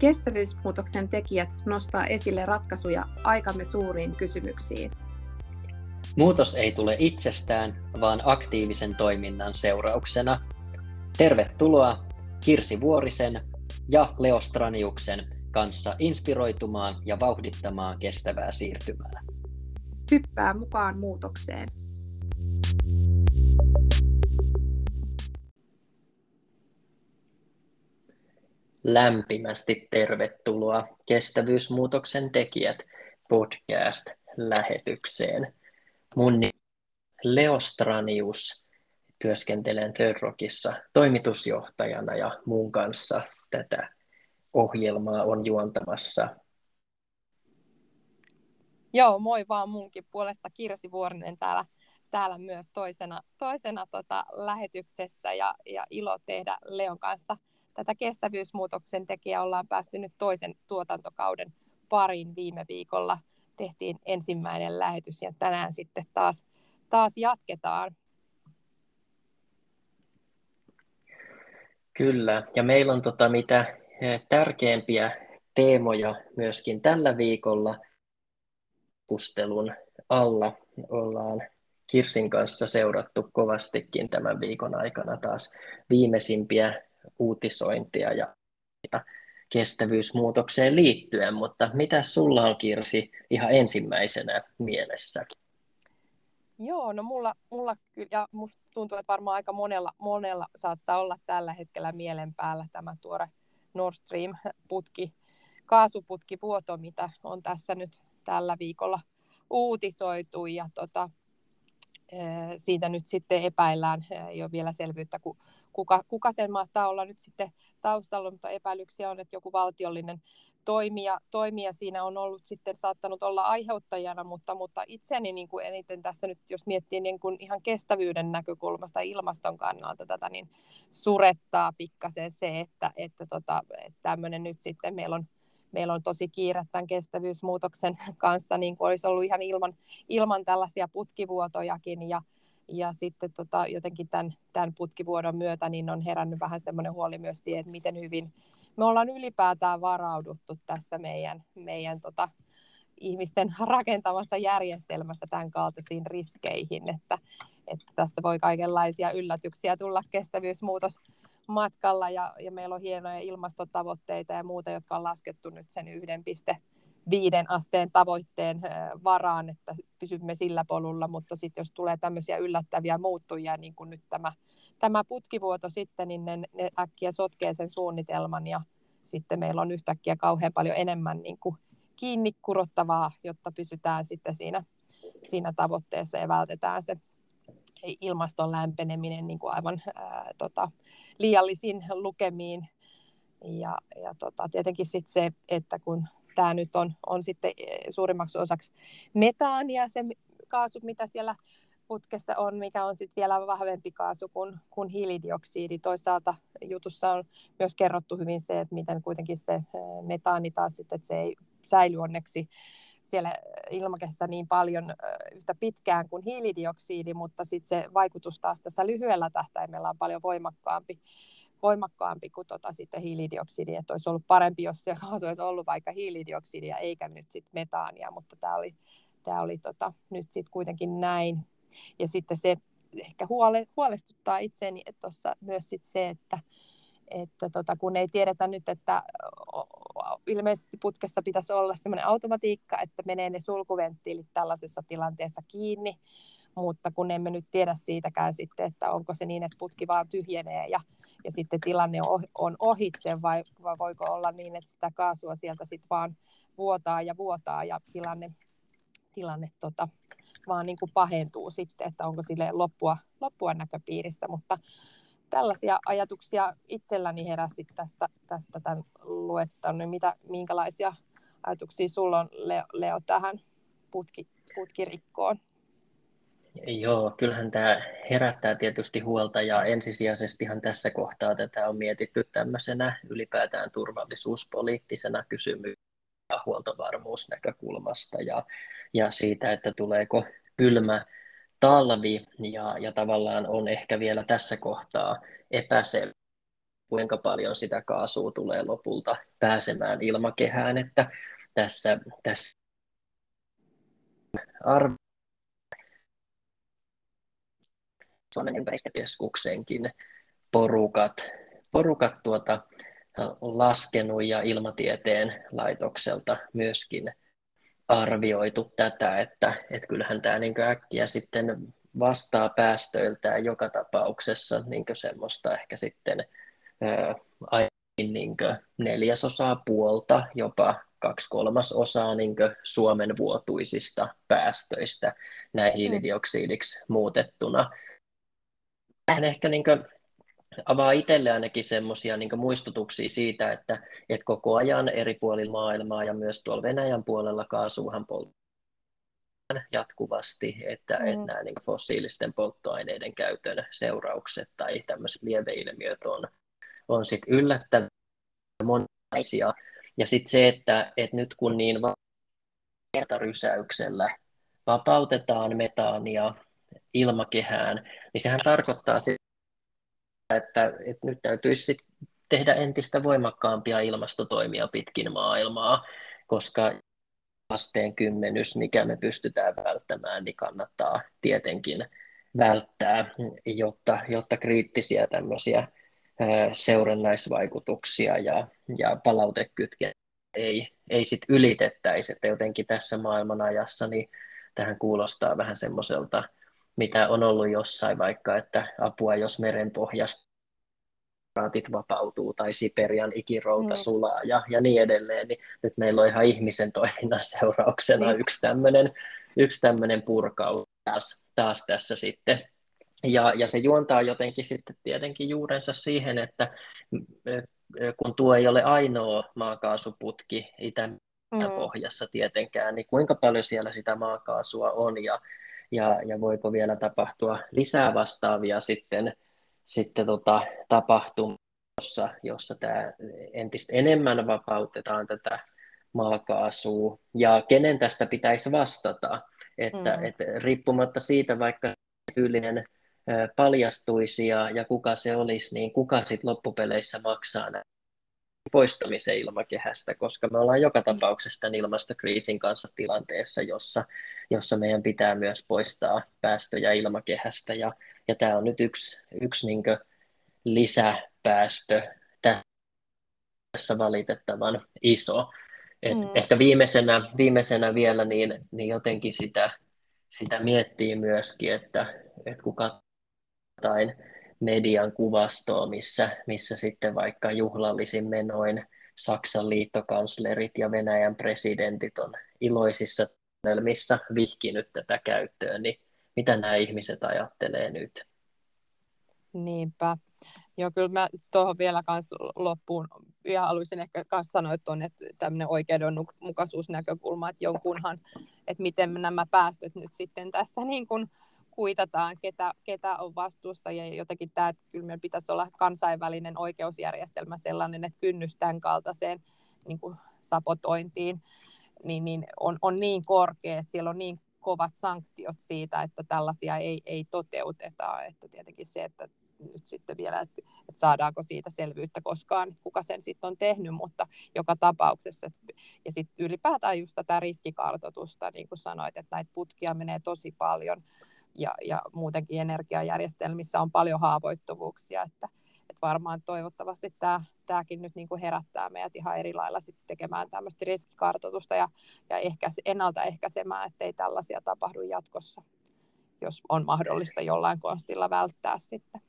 Kestävyysmuutoksen tekijät nostaa esille ratkaisuja aikamme suuriin kysymyksiin. Muutos ei tule itsestään, vaan aktiivisen toiminnan seurauksena. Tervetuloa Kirsi Vuorisen ja Leo Straniuksen kanssa inspiroitumaan ja vauhdittamaan kestävää siirtymää. Hyppää mukaan muutokseen. Lämpimästi tervetuloa Kestävyysmuutoksen tekijät podcast-lähetykseen. Mun nimi Leo Stranius, työskentelen Third Rockissa toimitusjohtajana ja mun kanssa tätä ohjelmaa on juontamassa. Joo, moi vaan munkin puolesta Kirsi Vuorinen täällä, täällä myös toisena, toisena tota, lähetyksessä ja, ja ilo tehdä Leon kanssa – tätä kestävyysmuutoksen tekijä ollaan päästy nyt toisen tuotantokauden parin viime viikolla. Tehtiin ensimmäinen lähetys ja tänään sitten taas, taas jatketaan. Kyllä, ja meillä on tota mitä eh, tärkeimpiä teemoja myöskin tällä viikolla keskustelun alla. Ollaan Kirsin kanssa seurattu kovastikin tämän viikon aikana taas viimeisimpiä uutisointia ja kestävyysmuutokseen liittyen, mutta mitä sulla on Kirsi ihan ensimmäisenä mielessä? Joo, no mulla, mulla kyllä, ja musta tuntuu, että varmaan aika monella, monella saattaa olla tällä hetkellä mielen päällä tämä tuore Nord Stream-putki, kaasuputkivuoto, mitä on tässä nyt tällä viikolla uutisoitu. Ja tota, siitä nyt sitten epäillään, ei ole vielä selvyyttä, kuka, kuka sen mahtaa olla nyt sitten taustalla, mutta epäilyksiä on, että joku valtiollinen toimija, toimija siinä on ollut sitten saattanut olla aiheuttajana, mutta, mutta itseäni niin kuin eniten tässä nyt, jos miettii niin kuin ihan kestävyyden näkökulmasta ilmaston kannalta tätä, niin surettaa pikkasen se, että, että, tota, että tämmöinen nyt sitten meillä on meillä on tosi kiire tämän kestävyysmuutoksen kanssa, niin kuin olisi ollut ihan ilman, ilman tällaisia putkivuotojakin. Ja, ja sitten tota, jotenkin tämän, tämän putkivuodon myötä niin on herännyt vähän semmoinen huoli myös siihen, että miten hyvin me ollaan ylipäätään varauduttu tässä meidän, meidän tota, ihmisten rakentamassa järjestelmässä tämän kaltaisiin riskeihin, että, että tässä voi kaikenlaisia yllätyksiä tulla kestävyysmuutos matkalla ja, ja meillä on hienoja ilmastotavoitteita ja muuta, jotka on laskettu nyt sen 1,5 asteen tavoitteen varaan, että pysymme sillä polulla, mutta sitten jos tulee tämmöisiä yllättäviä muuttujia, niin kuin nyt tämä, tämä putkivuoto sitten, niin ne, ne äkkiä sotkee sen suunnitelman ja sitten meillä on yhtäkkiä kauhean paljon enemmän niin kuin kiinni kurottavaa, jotta pysytään sitten siinä, siinä tavoitteessa ja vältetään se ilmaston lämpeneminen niin kuin aivan ää, tota, liiallisiin lukemiin. Ja, ja tota, tietenkin sit se, että kun tämä nyt on, on sitten e, suurimmaksi osaksi metaania, se kaasu, mitä siellä putkessa on, mikä on sitten vielä vahvempi kaasu kuin, kuin hiilidioksidi. Toisaalta jutussa on myös kerrottu hyvin se, että miten kuitenkin se metaani taas sitten, että se ei säily onneksi siellä ilmakehässä niin paljon yhtä pitkään kuin hiilidioksidi, mutta sitten se vaikutus taas tässä lyhyellä tähtäimellä on paljon voimakkaampi, voimakkaampi kuin tota sitten hiilidioksidi, että olisi ollut parempi, jos se kaasu olisi ollut vaikka hiilidioksidia eikä nyt sitten metaania, mutta tämä oli, tämä oli tota, nyt sitten kuitenkin näin. Ja sitten se ehkä huole, huolestuttaa itseäni että tuossa myös sit se, että, että tota, kun ei tiedetä nyt, että ilmeisesti putkessa pitäisi olla sellainen automatiikka, että menee ne sulkuventtiilit tällaisessa tilanteessa kiinni, mutta kun emme nyt tiedä siitäkään sitten, että onko se niin, että putki vaan tyhjenee ja, ja sitten tilanne on, on ohitse vai, vai voiko olla niin, että sitä kaasua sieltä sitten vaan vuotaa ja vuotaa ja tilanne, tilanne tota, vaan niin kuin pahentuu sitten, että onko sille loppua, loppua näköpiirissä, mutta tällaisia ajatuksia itselläni heräsi tästä, tästä tämän luettelun. Niin mitä, minkälaisia ajatuksia sulla on, Leo, Leo tähän putki, putkirikkoon? Joo, kyllähän tämä herättää tietysti huolta ja ensisijaisestihan tässä kohtaa tätä on mietitty tämmöisenä ylipäätään turvallisuuspoliittisena kysymyksenä huoltovarmuusnäkökulmasta ja, ja siitä, että tuleeko kylmä talvi ja, ja tavallaan on ehkä vielä tässä kohtaa epäselvä, kuinka paljon sitä kaasua tulee lopulta pääsemään ilmakehään, että tässä, tässä arvo Suomen ympäristökeskuksenkin porukat, porukat tuota, laskenut ja ilmatieteen laitokselta myöskin arvioitu tätä, että, että kyllähän tämä niin äkkiä sitten vastaa päästöiltään joka tapauksessa niin semmoista ehkä sitten ää, niin neljäsosaa puolta, jopa kaksi kolmasosaa niin Suomen vuotuisista päästöistä näin mm. hiilidioksidiksi muutettuna. Tähän ehkä niin avaa itselle ainakin semmoisia niin muistutuksia siitä, että, että koko ajan eri puolilla maailmaa ja myös tuolla Venäjän puolella kaasuuhan poltetaan jatkuvasti, että, mm. että nämä niin fossiilisten polttoaineiden käytön seuraukset tai tämmöiset lieveilmiöt on, on sit yllättävän monenlaisia. Ja sitten se, että, että nyt kun niin rysäyksellä vapautetaan metaania ilmakehään, niin sehän tarkoittaa sitä, että, että nyt täytyisi sit tehdä entistä voimakkaampia ilmastotoimia pitkin maailmaa, koska asteen kymmenys, mikä me pystytään välttämään, niin kannattaa tietenkin välttää, jotta, jotta kriittisiä tämmöisiä seurannaisvaikutuksia ja, ja palautekytke ei, ei sit ylitettäisi, että jotenkin tässä maailmanajassa niin tähän kuulostaa vähän semmoiselta mitä on ollut jossain vaikka, että apua jos merenpohjasta raatit vapautuu tai Siperian ikirouta mm. sulaa ja, ja niin edelleen, niin nyt meillä on ihan ihmisen toiminnan seurauksena mm. yksi tämmöinen yksi tämmöinen purkaus taas, taas tässä sitten. Ja, ja se juontaa jotenkin sitten tietenkin juurensa siihen, että kun tuo ei ole ainoa maakaasuputki Itä-Pohjassa mm. tietenkään, niin kuinka paljon siellä sitä maakaasua on ja, ja, ja voiko vielä tapahtua lisää vastaavia sitten, sitten tota, tapahtumia, jossa, tämä entistä enemmän vapautetaan tätä maakaasua, ja kenen tästä pitäisi vastata, että, mm. että riippumatta siitä, vaikka syyllinen paljastuisi ja, ja kuka se olisi, niin kuka sitten loppupeleissä maksaa poistamisen ilmakehästä, koska me ollaan joka tapauksessa tämän ilmastokriisin kanssa tilanteessa, jossa, jossa meidän pitää myös poistaa päästöjä ilmakehästä. Ja, ja tämä on nyt yksi, yksi niin lisäpäästö tässä valitettavan iso. Et mm. Ehkä viimeisenä, viimeisenä vielä niin, niin jotenkin sitä, sitä miettii myöskin, että, että kuka tai median kuvastoa, missä, missä sitten vaikka juhlallisin menoin Saksan liittokanslerit ja Venäjän presidentit on iloisissa tunnelmissa vihkinyt tätä käyttöön, niin mitä nämä ihmiset ajattelee nyt? Niinpä. Joo, kyllä mä tuohon vielä kans loppuun ja haluaisin ehkä myös sanoa tuonne, että tämmöinen oikeudenmukaisuusnäkökulma, että jonkunhan, että miten nämä päästöt nyt sitten tässä niin kuin kuitataan, ketä, ketä on vastuussa ja jotenkin tämä, että kyllä meillä pitäisi olla kansainvälinen oikeusjärjestelmä sellainen, että kynnys tämän kaltaiseen niin kuin sapotointiin niin, niin on, on niin korkea, että siellä on niin kovat sanktiot siitä, että tällaisia ei, ei toteuteta. Että tietenkin se, että nyt sitten vielä, että, että saadaanko siitä selvyyttä koskaan, kuka sen sitten on tehnyt, mutta joka tapauksessa. Ja sitten ylipäätään just tätä riskikartoitusta, niin kuin sanoit, että näitä putkia menee tosi paljon ja, ja muutenkin energiajärjestelmissä on paljon haavoittuvuuksia, että, että varmaan toivottavasti tämä, tämäkin nyt niin kuin herättää meidät ihan eri lailla sitten tekemään tämmöistä riskikartoitusta ja, ja ehkä ennaltaehkäisemään, ettei tällaisia tapahdu jatkossa, jos on mahdollista jollain konstilla välttää sitten.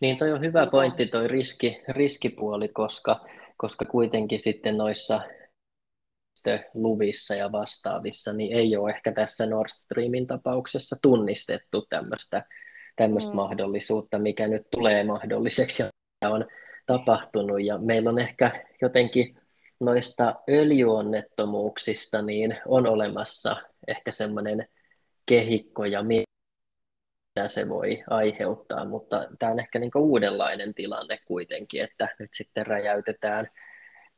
Niin toi on hyvä pointti toi riski, riskipuoli, koska, koska kuitenkin sitten noissa luvissa ja vastaavissa, niin ei ole ehkä tässä Nord Streamin tapauksessa tunnistettu tämmöistä tämmöistä mm. mahdollisuutta, mikä nyt tulee mahdolliseksi ja on tapahtunut. Ja meillä on ehkä jotenkin noista öljyonnettomuuksista niin on olemassa ehkä semmoinen kehikko ja mitä se voi aiheuttaa, mutta tämä on ehkä niin uudenlainen tilanne kuitenkin, että nyt sitten räjäytetään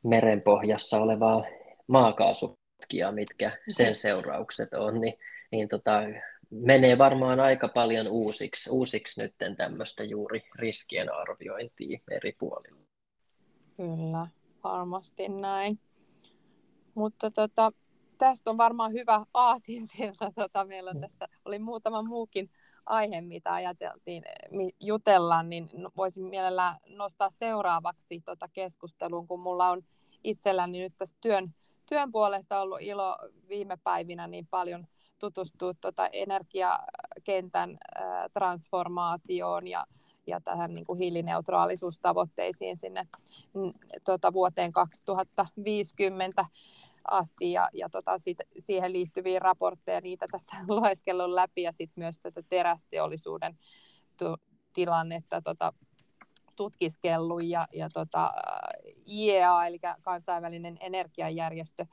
merenpohjassa olevaa maakaasuputkia, mitkä sen seuraukset on, niin, niin tota, menee varmaan aika paljon uusiksi, uusiksi nyt tämmöistä juuri riskien arviointia eri puolilla. Kyllä, varmasti näin. Mutta tota, tästä on varmaan hyvä aasin sieltä. Tota, meillä on tässä oli muutama muukin aihe, mitä ajateltiin jutella, niin voisin mielellään nostaa seuraavaksi tota keskusteluun, kun mulla on itselläni nyt tässä työn, työn puolesta ollut ilo viime päivinä niin paljon tutustua tota energiakentän transformaatioon ja, ja tähän niin kuin hiilineutraalisuustavoitteisiin sinne tota, vuoteen 2050 asti ja, ja tota, sit, siihen liittyviä raportteja, niitä tässä lueskellut läpi ja sitten myös tätä terästeollisuuden tu, tilannetta tota, tutkiskellut ja, ja tota, IEA eli kansainvälinen energiajärjestö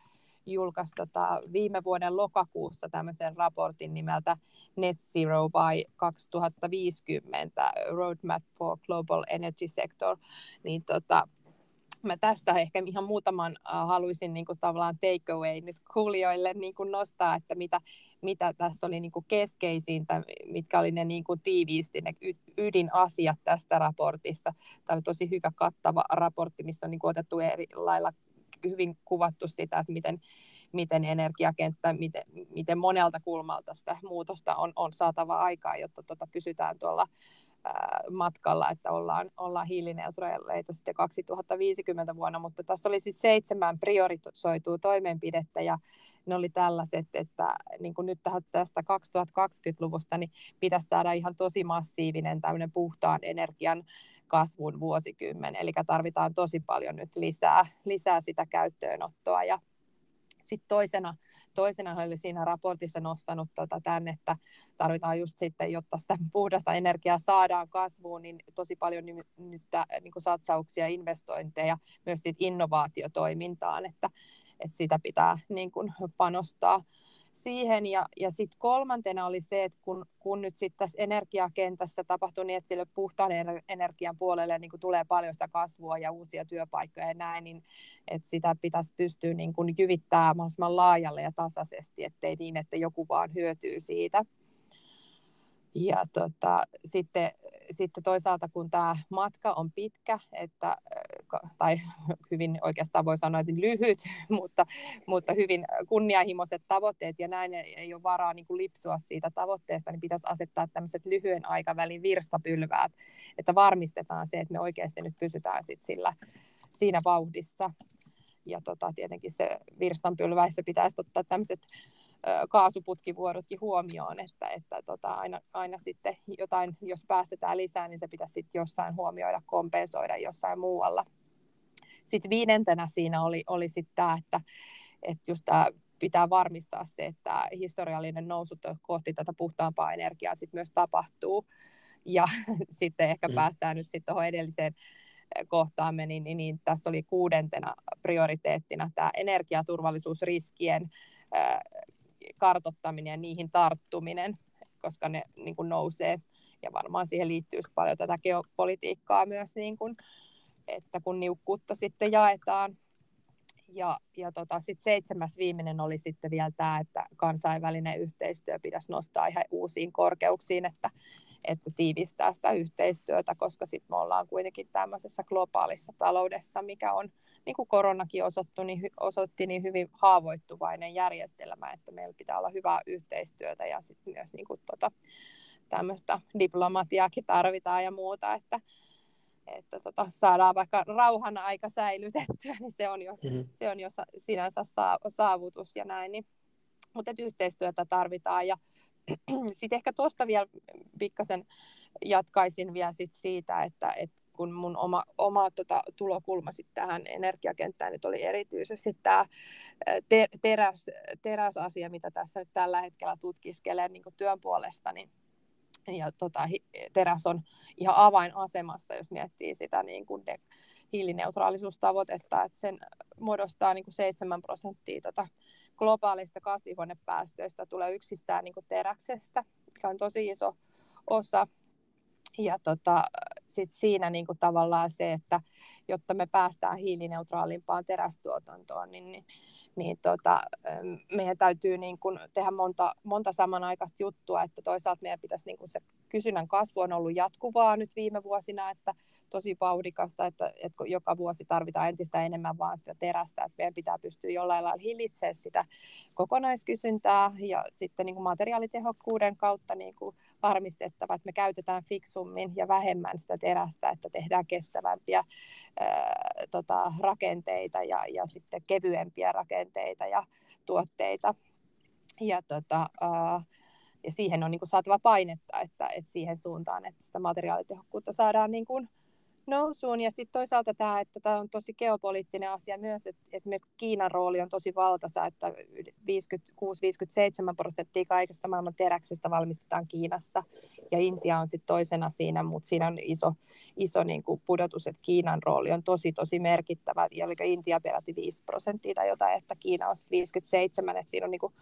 julkaisi tota, viime vuoden lokakuussa tämmöisen raportin nimeltä Net Zero by 2050 Roadmap for Global Energy Sector, niin tota, mä tästä ehkä ihan muutaman uh, haluaisin niin kuin, tavallaan take away nyt kuulijoille niin kuin nostaa, että mitä, mitä tässä oli niin kuin keskeisintä, mitkä oli ne niin kuin tiiviisti ne ydinasiat tästä raportista. Tämä oli tosi hyvä kattava raportti, missä on niin kuin otettu eri lailla hyvin kuvattu sitä, että miten, miten energiakenttä, miten, miten monelta kulmalta sitä muutosta on, on saatava aikaa, jotta tota pysytään tuolla matkalla, että ollaan, ollaan hiilineutraaleita sitten 2050 vuonna, mutta tässä oli siis seitsemän priorisoitua toimenpidettä ja ne oli tällaiset, että niin kuin nyt tästä 2020-luvusta niin pitäisi saada ihan tosi massiivinen tämmöinen puhtaan energian kasvun vuosikymmen, eli tarvitaan tosi paljon nyt lisää, lisää sitä käyttöönottoa ja sitten toisena, toisena oli siinä raportissa nostanut tota tämän, että tarvitaan just sitten, jotta sitä puhdasta energiaa saadaan kasvuun, niin tosi paljon nyt, niin kuin satsauksia, investointeja myös sit innovaatiotoimintaan, että, että sitä pitää niin kuin panostaa siihen. Ja, ja sitten kolmantena oli se, että kun, kun nyt sitten tässä energiakentässä tapahtui niin, että sille puhtaan energian puolelle niin tulee paljon sitä kasvua ja uusia työpaikkoja ja näin, niin että sitä pitäisi pystyä niin kuin jyvittämään mahdollisimman laajalle ja tasaisesti, ettei niin, että joku vaan hyötyy siitä. Ja tota, sitten, sitten toisaalta kun tämä matka on pitkä, että, tai hyvin oikeastaan voi sanoa, että lyhyt, mutta, mutta hyvin kunnianhimoiset tavoitteet ja näin ei ole varaa niin kuin lipsua siitä tavoitteesta, niin pitäisi asettaa tämmöiset lyhyen aikavälin virstapylväät, että varmistetaan se, että me oikeasti nyt pysytään sit sillä, siinä vauhdissa. Ja tota, tietenkin se virstanpylväissä pitäisi ottaa tämmöiset kaasuputkivuorotkin huomioon, että, että tota, aina, aina sitten jotain, jos päästetään lisää, niin se pitäisi sitten jossain huomioida, kompensoida jossain muualla. Sitten viidentenä siinä oli, oli sitten tämä, että, että just tämä pitää varmistaa se, että historiallinen nousu kohti tätä puhtaampaa energiaa sitten myös tapahtuu. Ja sitten ehkä mm. päästään nyt sitten tuohon edelliseen kohtaamme, niin, niin, niin tässä oli kuudentena prioriteettina tämä energiaturvallisuusriskien kartottaminen ja niihin tarttuminen, koska ne niin kuin nousee. Ja varmaan siihen liittyy paljon tätä geopolitiikkaa myös, niin kuin, että kun niukkuutta sitten jaetaan. Ja, ja tota, sitten seitsemäs viimeinen oli sitten vielä tämä, että kansainvälinen yhteistyö pitäisi nostaa ihan uusiin korkeuksiin, että, että tiivistää sitä yhteistyötä, koska sitten me ollaan kuitenkin tämmöisessä globaalissa taloudessa, mikä on, niin kuin koronakin osoitti, niin, osoitti, niin hyvin haavoittuvainen järjestelmä, että meillä pitää olla hyvää yhteistyötä ja sitten myös niin kuin, tota, tämmöistä diplomatiaakin tarvitaan ja muuta, että, että tota, saadaan vaikka rauhan aika säilytettyä, niin se on jo, mm-hmm. se on jo sinänsä saavutus ja näin. Niin, mutta yhteistyötä tarvitaan ja sitten ehkä tuosta vielä pikkasen jatkaisin vielä sit siitä, että, että kun mun oma, oma tota, tulokulma sit tähän energiakenttään nyt oli erityisesti tämä ter, teräs, teräsasia, mitä tässä nyt tällä hetkellä tutkiskelen niin työn puolesta, niin ja tota, teräs on ihan avainasemassa, jos miettii sitä niin kuin de, hiilineutraalisuustavoitetta, että sen muodostaa niin kuin 7 prosenttia tota, globaalista kasvihuonepäästöistä tulee yksistään niin kuin teräksestä, mikä on tosi iso osa. Ja tota, sit siinä niin kuin tavallaan se, että jotta me päästään hiilineutraalimpaan terästuotantoon, niin, niin niin tota, meidän täytyy niin kuin tehdä monta, monta samanaikaista juttua, että toisaalta meidän pitäisi niin kuin se kysynnän kasvu on ollut jatkuvaa nyt viime vuosina, että tosi vauhdikasta, että, että joka vuosi tarvitaan entistä enemmän vaan sitä terästä, että meidän pitää pystyä jollain lailla hillitsemään sitä kokonaiskysyntää ja sitten niin kuin materiaalitehokkuuden kautta niin kuin varmistettava, että me käytetään fiksummin ja vähemmän sitä terästä, että tehdään kestävämpiä ää, tota, rakenteita ja, ja sitten kevyempiä rakenteita ja tuotteita. Ja tota, ää, ja siihen on niin kuin saatava painetta, että, että siihen suuntaan, että sitä materiaalitehokkuutta saadaan niin kuin nousuun. Ja sitten toisaalta tämä, että tämä on tosi geopoliittinen asia myös, että esimerkiksi Kiinan rooli on tosi valtaisa, että 56-57 prosenttia kaikesta maailman teräksestä valmistetaan Kiinassa. Ja Intia on sitten toisena siinä, mutta siinä on iso, iso niin kuin pudotus, että Kiinan rooli on tosi tosi merkittävä. Ja oliko Intia peräti 5 prosenttia tai jotain, että Kiina on 57, että siinä on niin kuin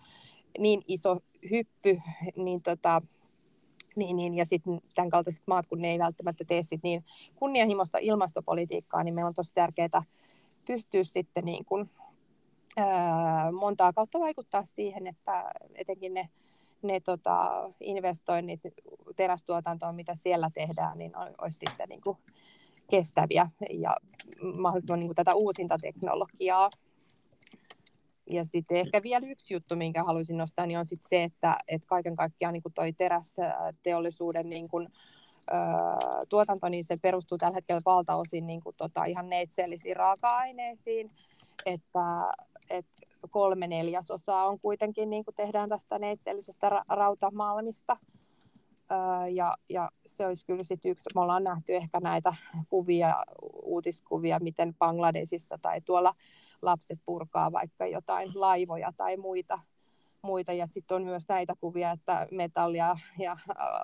niin iso hyppy, niin, tota, niin, niin ja sitten tämän kaltaiset maat, kun ne ei välttämättä tee sit niin kunnianhimoista ilmastopolitiikkaa, niin meillä on tosi tärkeää pystyä sitten niin kuin, ää, montaa kautta vaikuttaa siihen, että etenkin ne, ne tota, investoinnit terästuotantoon, mitä siellä tehdään, niin olisi sitten niin kuin kestäviä ja mahdollisimman niin kuin tätä uusinta teknologiaa ja sitten ehkä vielä yksi juttu, minkä haluaisin nostaa, niin on sitten se, että, että kaiken kaikkiaan niin toi terästeollisuuden niin kuin, ö, tuotanto, niin se perustuu tällä hetkellä valtaosin niin kuin, tota, ihan neitsellisiin raaka-aineisiin, että, että kolme neljäsosaa on kuitenkin, niin tehdään tästä neitsellisestä ra- rautamalmista, ja, ja se olisi kyllä sit yksi, me ollaan nähty ehkä näitä kuvia, uutiskuvia, miten Bangladesissa tai tuolla lapset purkaa vaikka jotain laivoja tai muita, muita. ja sitten on myös näitä kuvia, että metallia ja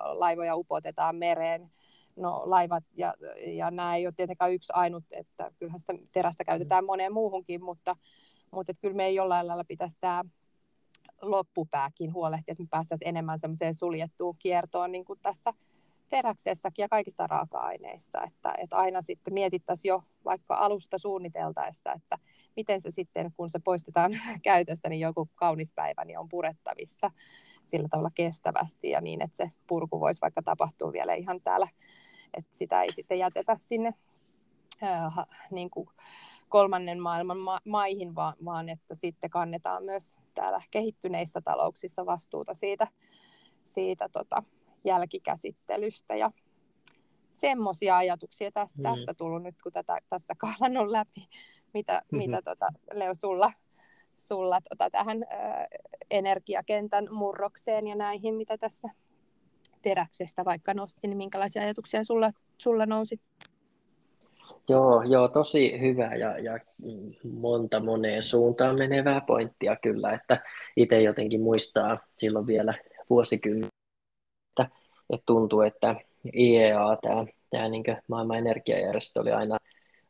laivoja upotetaan mereen. No laivat ja, ja nämä ei ole tietenkään yksi ainut, että kyllähän sitä terästä käytetään moneen muuhunkin, mutta, mutta että kyllä me ei jollain lailla pitäisi tämä loppupääkin huolehtia, että me päästään enemmän semmoiseen suljettuun kiertoon niin kuin tässä teräksessäkin ja kaikissa raaka-aineissa, että, että aina sitten mietittäisiin jo vaikka alusta suunniteltaessa, että miten se sitten, kun se poistetaan käytöstä, niin joku kaunis päivä niin on purettavissa sillä tavalla kestävästi ja niin, että se purku voisi vaikka tapahtua vielä ihan täällä, että sitä ei sitten jätetä sinne äh, niin kuin kolmannen maailman ma- maihin, vaan, vaan että sitten kannetaan myös täällä kehittyneissä talouksissa vastuuta siitä, siitä tota, jälkikäsittelystä ja semmoisia ajatuksia tästä, mm. tästä tullut nyt, kun tätä tässä kahlannut läpi, mitä, mm-hmm. mitä tota, Leo sulla, sulla tota, tähän ö, energiakentän murrokseen ja näihin, mitä tässä teräksestä vaikka nosti, niin minkälaisia ajatuksia sulla, sulla nousi? Joo, joo, tosi hyvä ja, ja monta moneen suuntaan menevää pointtia kyllä, että itse jotenkin muistaa silloin vielä vuosikymmenen, että, tuntuu, että IEA, tämä, tämä niin maailman energiajärjestö, oli aina,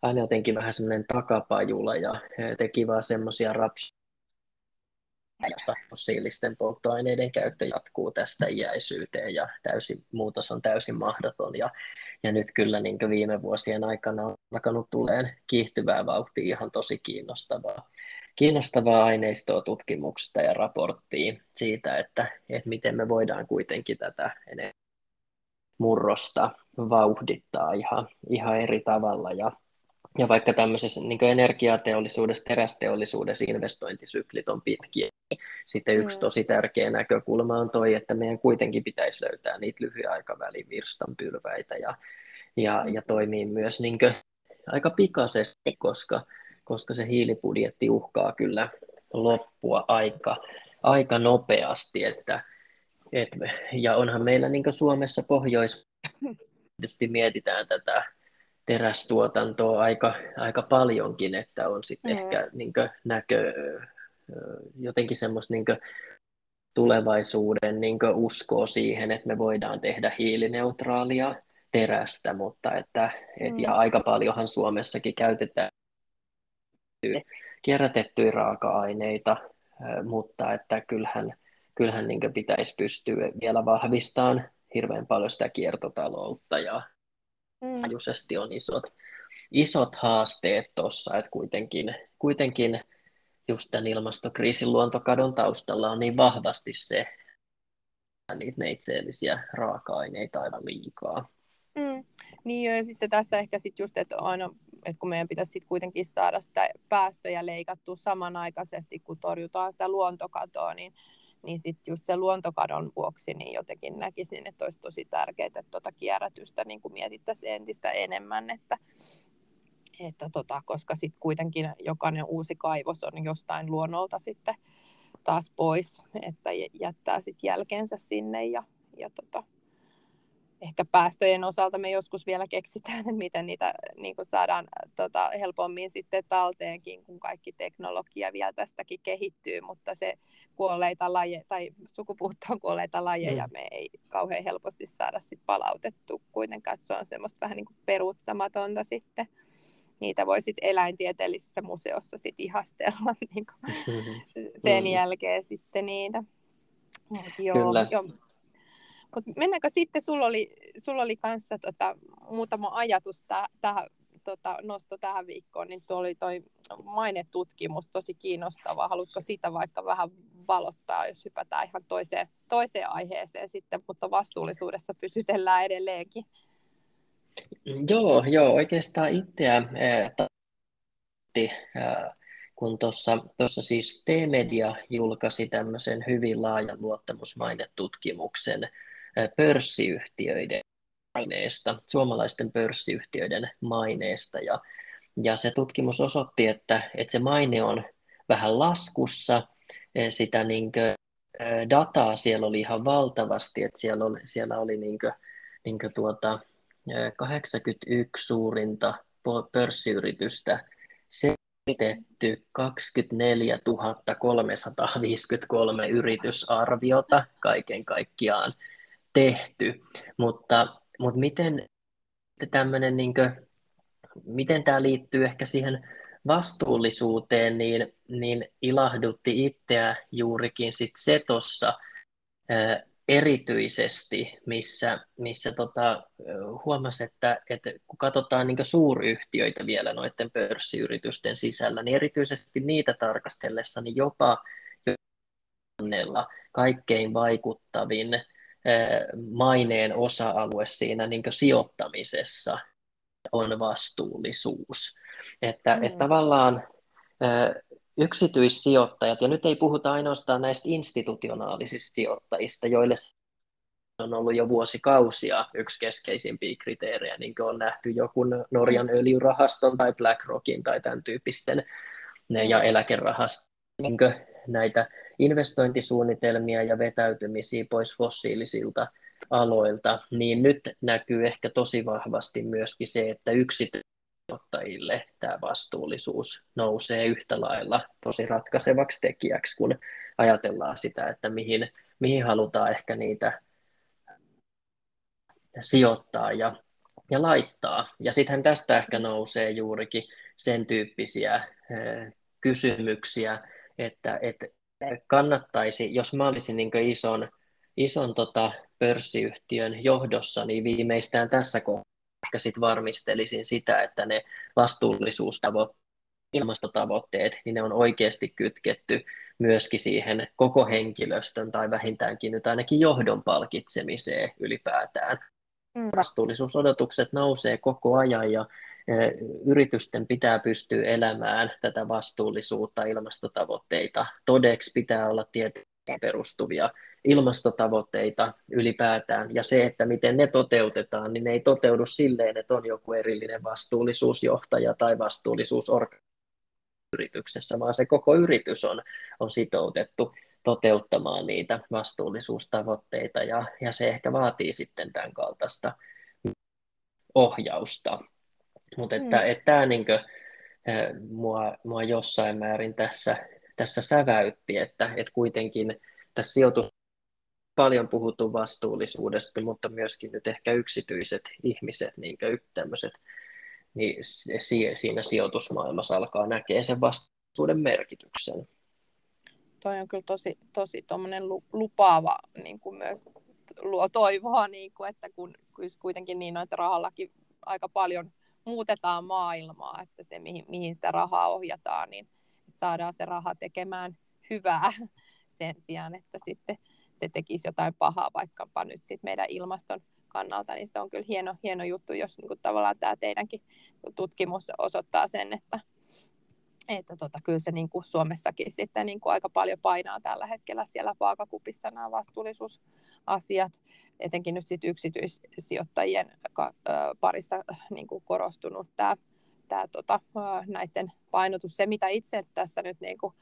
aina jotenkin vähän semmoinen takapajula ja teki vaan semmoisia rapsuja, jossa fossiilisten polttoaineiden käyttö jatkuu tästä iäisyyteen ja täysin, muutos on täysin mahdoton. Ja, ja nyt kyllä niin viime vuosien aikana on alkanut tuleen kiihtyvää vauhtia ihan tosi kiinnostavaa, kiinnostavaa aineistoa tutkimuksesta ja raporttia siitä, että, että miten me voidaan kuitenkin tätä murrosta vauhdittaa ihan, ihan eri tavalla. Ja ja vaikka tämmöisessä niin energiateollisuudessa, terästeollisuudessa investointisyklit on pitkiä, sitten yksi tosi tärkeä näkökulma on toi, että meidän kuitenkin pitäisi löytää niitä lyhyen aikavälin virstanpylväitä ja, ja, ja toimii myös niin aika pikaisesti, koska, koska se hiilibudjetti uhkaa kyllä loppua aika, aika nopeasti. Että, et, ja onhan meillä niin Suomessa pohjois tietysti mietitään tätä terästuotantoa aika, aika paljonkin, että on sitten mm. ehkä niin näkö, jotenkin semmoista niin tulevaisuuden niin uskoa siihen, että me voidaan tehdä hiilineutraalia terästä, mutta että, et, mm. ja aika paljonhan Suomessakin käytetään kierrätettyjä raaka-aineita, mutta että kyllähän, kyllähän niin pitäisi pystyä vielä vahvistamaan hirveän paljon sitä kiertotaloutta ja mm. on isot, isot haasteet tuossa, että kuitenkin, kuitenkin just tämän ilmastokriisin luontokadon taustalla on niin vahvasti se, niitä neitseellisiä raaka-aineita aivan liikaa. Mm. Niin ja sitten tässä ehkä sit just, että aina, että kun meidän pitäisi sit kuitenkin saada sitä päästöjä leikattua samanaikaisesti, kun torjutaan sitä luontokatoa, niin, niin sitten just se luontokadon vuoksi niin jotenkin näkisin, että olisi tosi tärkeää, että tuota kierrätystä niin kuin mietittäisiin entistä enemmän, että, että tota, koska sitten kuitenkin jokainen uusi kaivos on jostain luonnolta sitten taas pois, että jättää sitten jälkensä sinne ja, ja tota, ehkä päästöjen osalta me joskus vielä keksitään, että miten niitä niin kuin saadaan tota, helpommin sitten talteenkin, kun kaikki teknologia vielä tästäkin kehittyy, mutta se kuolleita lajeja tai sukupuuttoon kuolleita lajeja mm. me ei kauhean helposti saada sit palautettu kuitenkaan, että se on semmoista vähän niin kuin peruuttamatonta sitten. Niitä voi sitten eläintieteellisessä museossa sit ihastella niin kuin mm-hmm. sen mm. jälkeen sitten niitä. Mut joo, Kyllä. joo, mutta mennäänkö sitten, sulla oli, sulla oli kanssa tota, muutama ajatus tähän tota, nosto tähän viikkoon, niin tuo oli toi mainetutkimus tosi kiinnostava. Haluatko sitä vaikka vähän valottaa, jos hypätään ihan toiseen, toiseen aiheeseen sitten, mutta vastuullisuudessa pysytellään edelleenkin. Joo, joo oikeastaan itseä eh, kun tuossa siis T-Media julkaisi tämmöisen hyvin laajan luottamusmainetutkimuksen pörssiyhtiöiden maineesta, suomalaisten pörssiyhtiöiden maineesta. Ja, ja se tutkimus osoitti, että, että se maine on vähän laskussa, sitä niin kuin, dataa siellä oli ihan valtavasti, että siellä oli, siellä oli niin kuin, niin kuin tuota, 81 suurinta pörssiyritystä selvitetty 24 353 yritysarviota kaiken kaikkiaan tehty, mutta, mutta miten tämmöinen, niin kuin, miten tämä liittyy ehkä siihen vastuullisuuteen, niin, niin ilahdutti itseä juurikin sit se tuossa erityisesti, missä, missä tota, huomasi, että, että kun katsotaan niin suuryhtiöitä vielä noiden pörssiyritysten sisällä, niin erityisesti niitä tarkastellessa, niin jopa kaikkein vaikuttavin maineen osa-alue siinä niin sijoittamisessa on vastuullisuus. Että, mm. että tavallaan yksityissijoittajat, ja nyt ei puhuta ainoastaan näistä institutionaalisista sijoittajista, joille on ollut jo vuosikausia yksi keskeisimpiä kriteerejä, niin kuin on nähty joku Norjan öljyrahaston tai BlackRockin tai tämän tyyppisten ja eläkerahaston niin näitä investointisuunnitelmia ja vetäytymisiä pois fossiilisilta aloilta, niin nyt näkyy ehkä tosi vahvasti myöskin se, että yksityisottajille tämä vastuullisuus nousee yhtä lailla tosi ratkaisevaksi tekijäksi, kun ajatellaan sitä, että mihin, mihin halutaan ehkä niitä sijoittaa ja, ja laittaa. Ja sittenhän tästä ehkä nousee juurikin sen tyyppisiä kysymyksiä, että, että kannattaisi, jos mä olisin niin ison, ison tota pörssiyhtiön johdossa, niin viimeistään tässä kohdassa ehkä sit varmistelisin sitä, että ne vastuullisuustavoitteet, ilmastotavoitteet, niin ne on oikeasti kytketty myöskin siihen koko henkilöstön tai vähintäänkin nyt ainakin johdon palkitsemiseen ylipäätään. Mm. Vastuullisuusodotukset nousee koko ajan ja yritysten pitää pystyä elämään tätä vastuullisuutta, ilmastotavoitteita. Todeksi pitää olla tieteen perustuvia ilmastotavoitteita ylipäätään, ja se, että miten ne toteutetaan, niin ne ei toteudu silleen, että on joku erillinen vastuullisuusjohtaja tai vastuullisuusorganisaatio yrityksessä, vaan se koko yritys on, on sitoutettu toteuttamaan niitä vastuullisuustavoitteita, ja, ja se ehkä vaatii sitten tämän kaltaista ohjausta. Mutta että, mm. että tämä niin kuin, mua, mua jossain määrin tässä, tässä säväytti, että, että kuitenkin tässä sijoitus paljon puhuttu vastuullisuudesta, mutta myöskin nyt ehkä yksityiset ihmiset, niin tämmöiset, niin siinä sijoitusmaailmassa alkaa näkee sen vastuullisuuden merkityksen. Toi on kyllä tosi, tosi lupaava niin kuin myös luo toivoa, niin kuin, että kun kuitenkin niin, että rahallakin aika paljon muutetaan maailmaa, että se mihin, mihin sitä rahaa ohjataan, niin että saadaan se raha tekemään hyvää sen sijaan, että sitten se tekisi jotain pahaa vaikkapa nyt sitten meidän ilmaston kannalta, niin se on kyllä hieno, hieno juttu, jos niin kuin tavallaan tämä teidänkin tutkimus osoittaa sen, että, että tota, kyllä se niin kuin Suomessakin sitten niin kuin aika paljon painaa tällä hetkellä siellä vaakakupissa nämä vastuullisuusasiat, etenkin nyt sitten yksityissijoittajien parissa niin kuin korostunut tämä tämä tota, näiden painotus. Se, mitä itse tässä nyt niin kuin,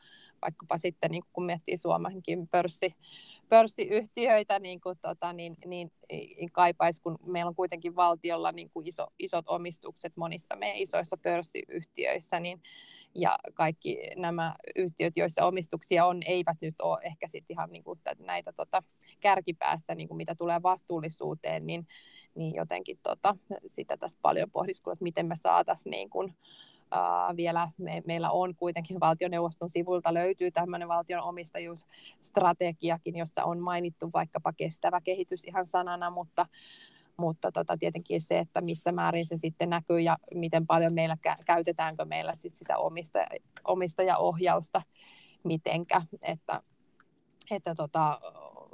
vaikkapa sitten niin kun miettii Suomenkin pörssi, pörssiyhtiöitä, niin, kuin, tota, niin, niin, niin kaipaisi, kun meillä on kuitenkin valtiolla niin kuin iso, isot omistukset monissa meidän isoissa pörssiyhtiöissä, niin, ja kaikki nämä yhtiöt, joissa omistuksia on, eivät nyt ole ehkä sitten ihan niin kuin näitä tota, kärkipäässä, niin kuin mitä tulee vastuullisuuteen, niin, niin jotenkin tota, sitä tässä paljon pohdiskelua, että miten me saataisiin niin kuin, Uh, vielä me, meillä on kuitenkin valtioneuvoston sivulta löytyy tämmöinen valtion omistajuusstrategiakin, jossa on mainittu vaikkapa kestävä kehitys ihan sanana, mutta, mutta tota, tietenkin se, että missä määrin se sitten näkyy ja miten paljon meillä käytetäänkö meillä sit sitä omista, omistajaohjausta mitenkä, että, että tota,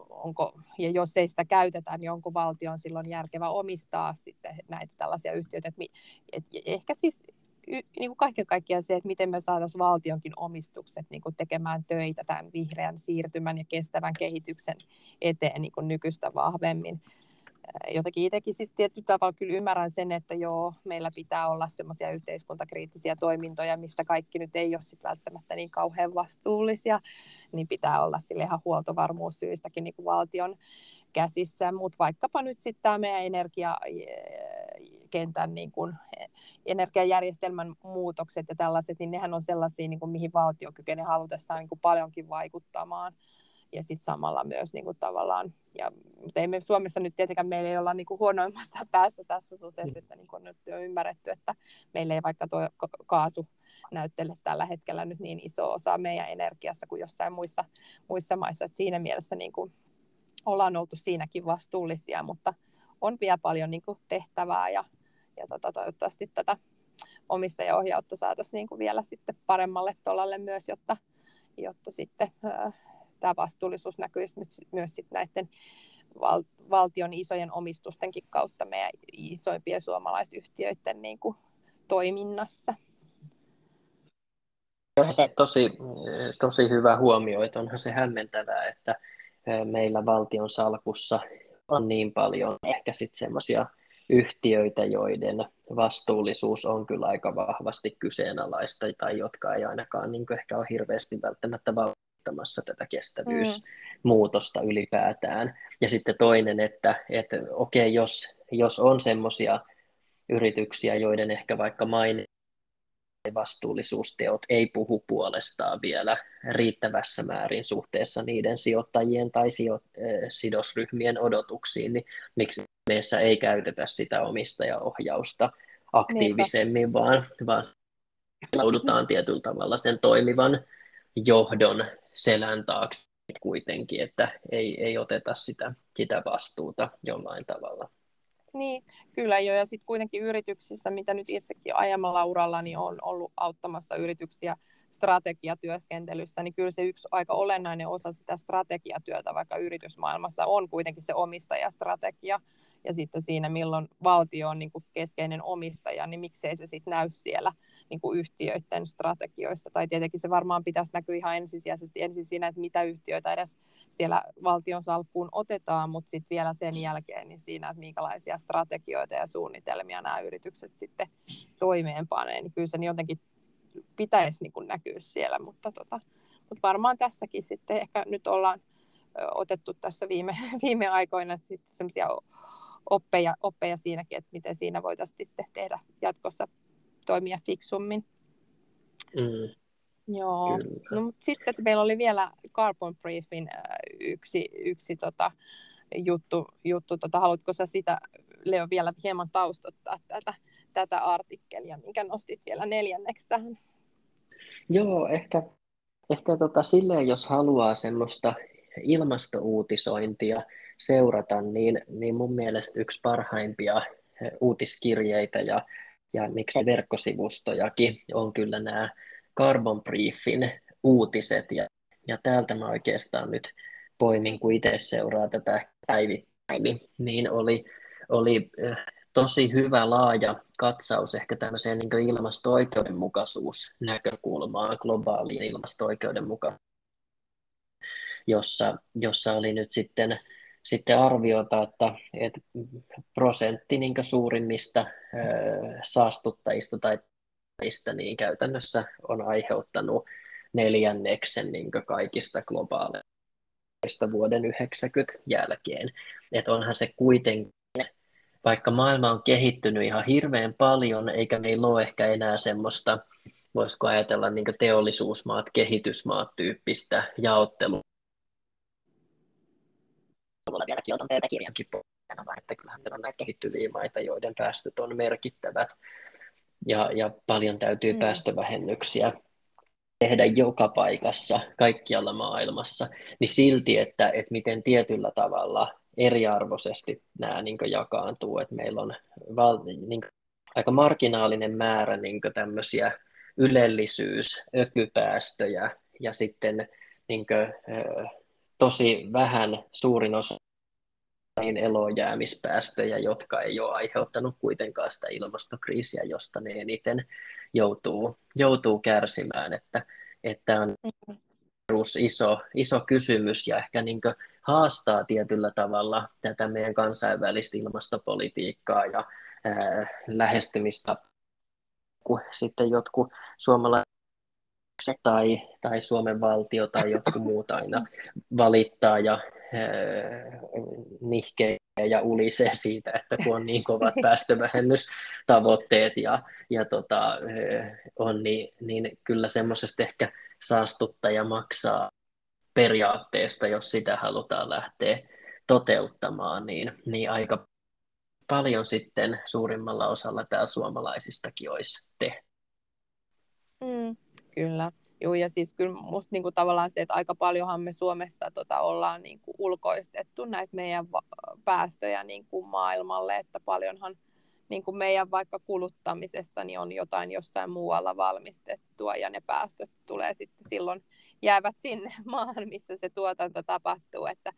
onko, ja jos ei sitä käytetä, niin onko valtion silloin järkevä omistaa sitten näitä tällaisia yhtiöitä, että, et, ehkä siis niin kuin kaiken kaikkiaan se, että miten me saataisiin valtionkin omistukset niin kuin tekemään töitä tämän vihreän siirtymän ja kestävän kehityksen eteen niin kuin nykyistä vahvemmin jotenkin itsekin siis tietyllä tavalla kyllä ymmärrän sen, että joo, meillä pitää olla semmoisia yhteiskuntakriittisiä toimintoja, mistä kaikki nyt ei ole sit välttämättä niin kauhean vastuullisia, niin pitää olla sille ihan huoltovarmuussyistäkin niin kuin valtion käsissä, mutta vaikkapa nyt sitten tämä meidän energiakentän niin kuin, energiajärjestelmän muutokset ja tällaiset, niin nehän on sellaisia, niin kuin, mihin valtio kykenee halutessaan niin kuin paljonkin vaikuttamaan. Ja sitten samalla myös niin kuin tavallaan, ja, mutta ei me Suomessa nyt tietenkään meillä ei olla niin kuin huonoimmassa päässä tässä suhteessa, että niin kuin nyt on ymmärretty, että meillä ei vaikka tuo kaasu näyttele tällä hetkellä nyt niin iso osa meidän energiassa kuin jossain muissa, muissa maissa, että siinä mielessä niin kuin ollaan oltu siinäkin vastuullisia, mutta on vielä paljon niin kuin tehtävää ja, ja tota, toivottavasti tätä omistajaohjautta saataisiin niin kuin vielä sitten paremmalle tolalle myös, jotta, jotta sitten tämä vastuullisuus näkyisi myös sit näiden val- valtion isojen omistustenkin kautta meidän isoimpien suomalaisyhtiöiden niin kuin, toiminnassa. Se tosi, tosi hyvä huomio, että onhan se hämmentävää, että meillä valtion salkussa on niin paljon ehkä sitten semmoisia yhtiöitä, joiden vastuullisuus on kyllä aika vahvasti kyseenalaista tai jotka ei ainakaan niin ehkä ole hirveästi välttämättä vaikuttamassa tätä kestävyysmuutosta mm. ylipäätään. Ja sitten toinen, että, että okei, okay, jos, jos on semmoisia yrityksiä, joiden ehkä vaikka maine vastuullisuusteot ei puhu puolestaan vielä riittävässä määrin suhteessa niiden sijoittajien tai sijo- sidosryhmien odotuksiin, niin miksi meissä ei käytetä sitä omistajaohjausta aktiivisemmin, vaan, vaan laudutaan tietyllä tavalla sen toimivan johdon selän taakse kuitenkin, että ei, ei oteta sitä, sitä vastuuta jollain tavalla. Niin, kyllä jo. Ja sitten kuitenkin yrityksissä, mitä nyt itsekin aiemmalla uralla, niin on ollut auttamassa yrityksiä strategiatyöskentelyssä, niin kyllä se yksi aika olennainen osa sitä strategiatyötä vaikka yritysmaailmassa on kuitenkin se omistajastrategia. Ja sitten siinä, milloin valtio on niin kuin keskeinen omistaja, niin miksei se sitten näy siellä niin kuin yhtiöiden strategioissa. Tai tietenkin se varmaan pitäisi näkyä ihan ensisijaisesti ensin siinä, että mitä yhtiöitä edes siellä valtion salkkuun otetaan, mutta sitten vielä sen jälkeen niin siinä, että minkälaisia strategioita ja suunnitelmia nämä yritykset sitten toimeenpanee. Niin kyllä se jotenkin pitäisi niin kuin näkyä siellä, mutta, tota, mutta varmaan tässäkin sitten ehkä nyt ollaan otettu tässä viime, viime aikoina sitten semmoisia oppeja, oppeja siinäkin, että miten siinä voitaisiin sitten tehdä jatkossa toimia fiksummin. Mm. Joo, no, mutta sitten että meillä oli vielä Carbon Briefin yksi, yksi tota, juttu, juttu tota, haluatko sä sitä Leo vielä hieman taustottaa tätä, tätä artikkelia, minkä nostit vielä neljänneksi tähän? Joo, ehkä, ehkä tota, silleen, jos haluaa semmoista ilmastouutisointia seurata, niin, niin mun mielestä yksi parhaimpia uutiskirjeitä ja, ja miksi verkkosivustojakin on kyllä nämä Carbon Briefin uutiset ja, ja täältä mä oikeastaan nyt poimin, kun itse seuraa tätä päivittäin, niin oli, oli tosi hyvä laaja katsaus ehkä tämmöiseen niin ilmasto-oikeudenmukaisuusnäkökulmaan, globaaliin ilmasto-oikeudenmukaisuuteen, jossa, jossa oli nyt sitten, sitten arviota, että, että prosentti niin suurimmista saastuttajista tai niin käytännössä on aiheuttanut neljänneksen niin kaikista globaaleista vuoden 90 jälkeen. Että onhan se kuitenkin vaikka maailma on kehittynyt ihan hirveän paljon, eikä meillä ole ehkä enää semmoista, voisiko ajatella niin teollisuusmaat, kehitysmaat tyyppistä jaottelua. Mulla vieläkin otan teiltä kirjankin pohjana, että kyllähän meillä on näitä kehittyviä maita, joiden päästöt on merkittävät ja, ja paljon täytyy mm. päästövähennyksiä tehdä joka paikassa, kaikkialla maailmassa, niin silti, että, että miten tietyllä tavalla eriarvoisesti nämä niin jakaantuu, että meillä on val, niin aika marginaalinen määrä niin tämmöisiä ylellisyys, ökypäästöjä ja sitten niin kuin, tosi vähän suurin osa niin elojäämispäästöjä, jotka ei ole aiheuttanut kuitenkaan sitä ilmastokriisiä, josta ne eniten joutuu, joutuu kärsimään. Että, että on mm. iso, iso kysymys ja ehkä niin haastaa tietyllä tavalla tätä meidän kansainvälistä ilmastopolitiikkaa ja ää, lähestymistä, kun sitten jotkut suomalaiset tai, tai Suomen valtio tai jotkut muut aina valittaa ja nihkeä ja ulisee siitä, että kun on niin kovat päästövähennystavoitteet ja, ja tota, on, niin, niin kyllä semmoisesta ehkä saastuttaja maksaa periaatteesta, jos sitä halutaan lähteä toteuttamaan, niin, niin aika paljon sitten suurimmalla osalla täällä suomalaisistakin olisi tehty. Mm, kyllä. Joo, ja siis kyllä musta niinku tavallaan se, että aika paljonhan me Suomessa tota, ollaan niinku ulkoistettu näitä meidän päästöjä niinku maailmalle, että paljonhan niinku meidän vaikka kuluttamisesta niin on jotain jossain muualla valmistettua ja ne päästöt tulee sitten silloin jäävät sinne maahan, missä se tuotanto tapahtuu, että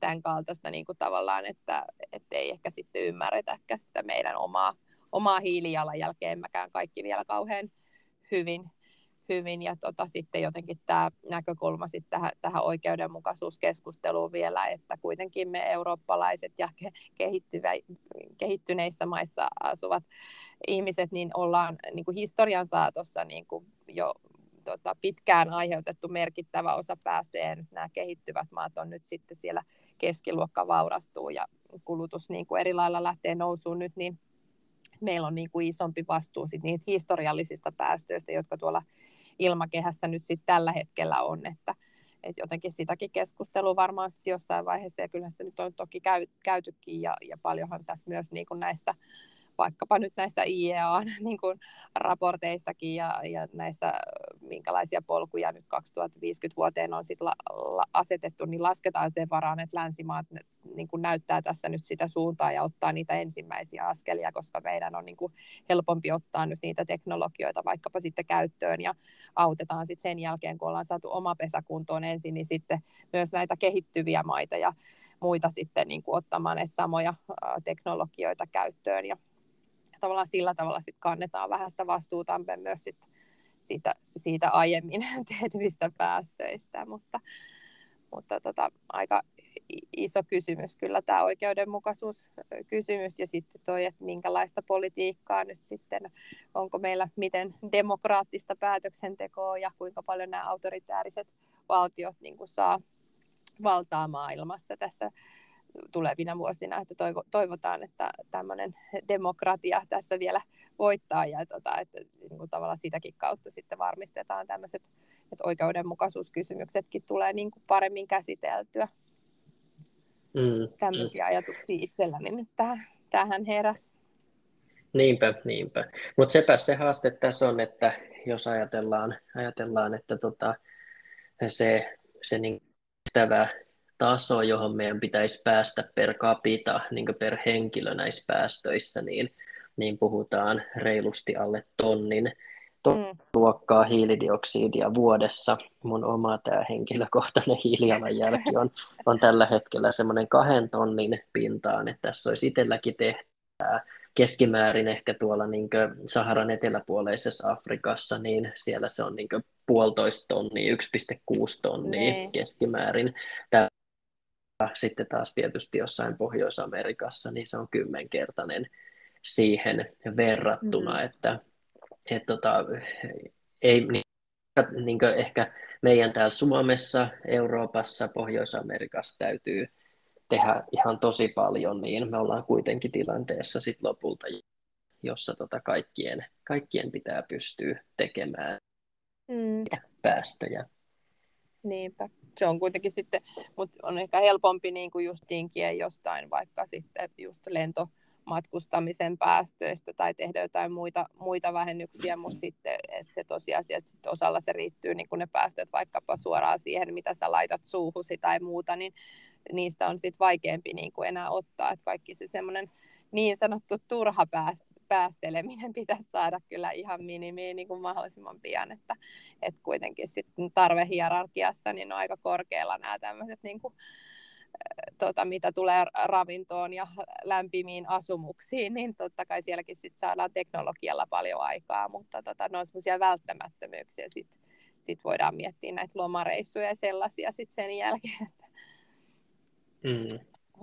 tämän kaltaista niin kuin tavallaan, että, että ei ehkä sitten ymmärretäkään sitä meidän omaa, omaa hiilijalanjälkeä, kaikki vielä kauhean hyvin, hyvin. Ja tota, sitten jotenkin tämä näkökulma sitten tähän, tähän oikeudenmukaisuuskeskusteluun vielä, että kuitenkin me eurooppalaiset ja kehittyvä, kehittyneissä maissa asuvat ihmiset, niin ollaan niin kuin historian saatossa niin kuin jo tota, pitkään aiheutettu merkittävä osa päästöjä, nyt nämä kehittyvät maat on nyt sitten siellä keskiluokka vaurastuu ja kulutus niin kuin eri lailla lähtee nousuun nyt, niin meillä on niin kuin isompi vastuu sit niitä historiallisista päästöistä, jotka tuolla ilmakehässä nyt sitten tällä hetkellä on, että, että jotenkin sitäkin keskustelua varmaan sitten jossain vaiheessa, ja kyllähän sitä nyt on toki käy, käytykin, ja, ja paljonhan tässä myös niin kuin näissä vaikkapa nyt näissä IEAn niin raporteissakin ja, ja näissä, minkälaisia polkuja nyt 2050 vuoteen on sit la, la, asetettu, niin lasketaan sen varaan, että länsimaat niin kuin näyttää tässä nyt sitä suuntaa ja ottaa niitä ensimmäisiä askelia, koska meidän on niin kuin helpompi ottaa nyt niitä teknologioita vaikkapa sitten käyttöön ja autetaan sitten sen jälkeen, kun ollaan saatu oma pesäkuntoon ensin, niin sitten myös näitä kehittyviä maita ja muita sitten niin kuin ottamaan samoja teknologioita käyttöön ja tavallaan sillä tavalla sit kannetaan vähän sitä vastuutamme myös sit siitä, siitä aiemmin tehdyistä päästöistä, mutta, mutta tota, aika iso kysymys kyllä tämä oikeudenmukaisuuskysymys ja sitten toi, että minkälaista politiikkaa nyt sitten, onko meillä miten demokraattista päätöksentekoa ja kuinka paljon nämä autoritääriset valtiot niin saa valtaa maailmassa tässä tulevina vuosina, että toivo, toivotaan, että tämmöinen demokratia tässä vielä voittaa ja tota, että niin kuin tavallaan sitäkin kautta sitten varmistetaan tämmöiset, että oikeudenmukaisuuskysymyksetkin tulee niin kuin paremmin käsiteltyä. Mm, Tämmöisiä mm. ajatuksia itselläni nyt tähän, tähän heräs. Niinpä, niinpä. Mutta sepä se haaste tässä on, että jos ajatellaan, ajatellaan että tota, se, se niin kestävä taso, johon meidän pitäisi päästä per capita, niin per henkilö näissä päästöissä, niin, niin puhutaan reilusti alle tonnin mm. luokkaa hiilidioksidia vuodessa. Mun oma tämä henkilökohtainen hiilijalanjälki on, on tällä hetkellä semmoinen kahden tonnin pintaan, että tässä olisi itselläkin tehtävää keskimäärin ehkä tuolla niin Saharan eteläpuoleisessa Afrikassa, niin siellä se on niin puolitoista tonnia, 1,6 tonnia. Niin. keskimäärin. Tää, sitten taas tietysti jossain Pohjois-Amerikassa, niin se on kymmenkertainen siihen verrattuna, mm. että et tota, ei niin, niin ehkä meidän täällä Suomessa, Euroopassa, Pohjois-Amerikassa täytyy tehdä ihan tosi paljon, niin me ollaan kuitenkin tilanteessa sit lopulta, jossa tota kaikkien, kaikkien pitää pystyä tekemään mm. päästöjä. Niinpä. Se on kuitenkin sitten, mutta on ehkä helpompi niin kuin just tinkiä jostain vaikka sitten just lento, matkustamisen päästöistä tai tehdä jotain muita, muita vähennyksiä, mutta sitten että se tosiasia, että osalla se riittyy niin ne päästöt vaikkapa suoraan siihen, mitä sä laitat suuhusi tai muuta, niin niistä on sitten vaikeampi niin kuin enää ottaa, että kaikki se semmoinen niin sanottu turha päästeleminen pitäisi saada kyllä ihan minimiin niin kuin mahdollisimman pian, että, että kuitenkin sitten tarvehierarkiassa niin on aika korkealla nämä tämmöiset niin kuin, tota, mitä tulee ravintoon ja lämpimiin asumuksiin, niin totta kai sielläkin sit saadaan teknologialla paljon aikaa, mutta tota, ne on semmoisia välttämättömyyksiä. Sitten sit voidaan miettiä näitä lomareissuja ja sellaisia sit sen jälkeen. Mm,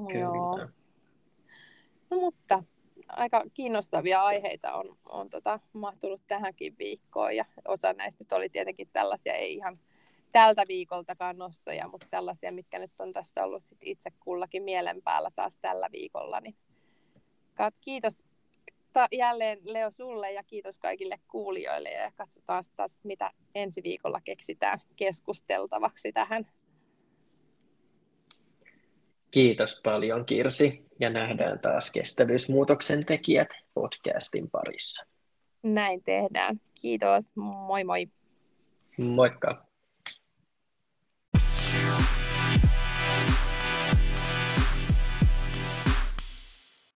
kyllä. Joo. No, mutta aika kiinnostavia aiheita on, on tota, mahtunut tähänkin viikkoon ja osa näistä nyt oli tietenkin tällaisia ei ihan tältä viikoltakaan nostoja, mutta tällaisia, mitkä nyt on tässä ollut sit itse kullakin mielen päällä taas tällä viikolla. Niin kiitos ta- jälleen Leo sulle ja kiitos kaikille kuulijoille ja katsotaan taas, mitä ensi viikolla keksitään keskusteltavaksi tähän. Kiitos paljon Kirsi ja nähdään taas kestävyysmuutoksen tekijät podcastin parissa. Näin tehdään. Kiitos. Moi moi. Moikka.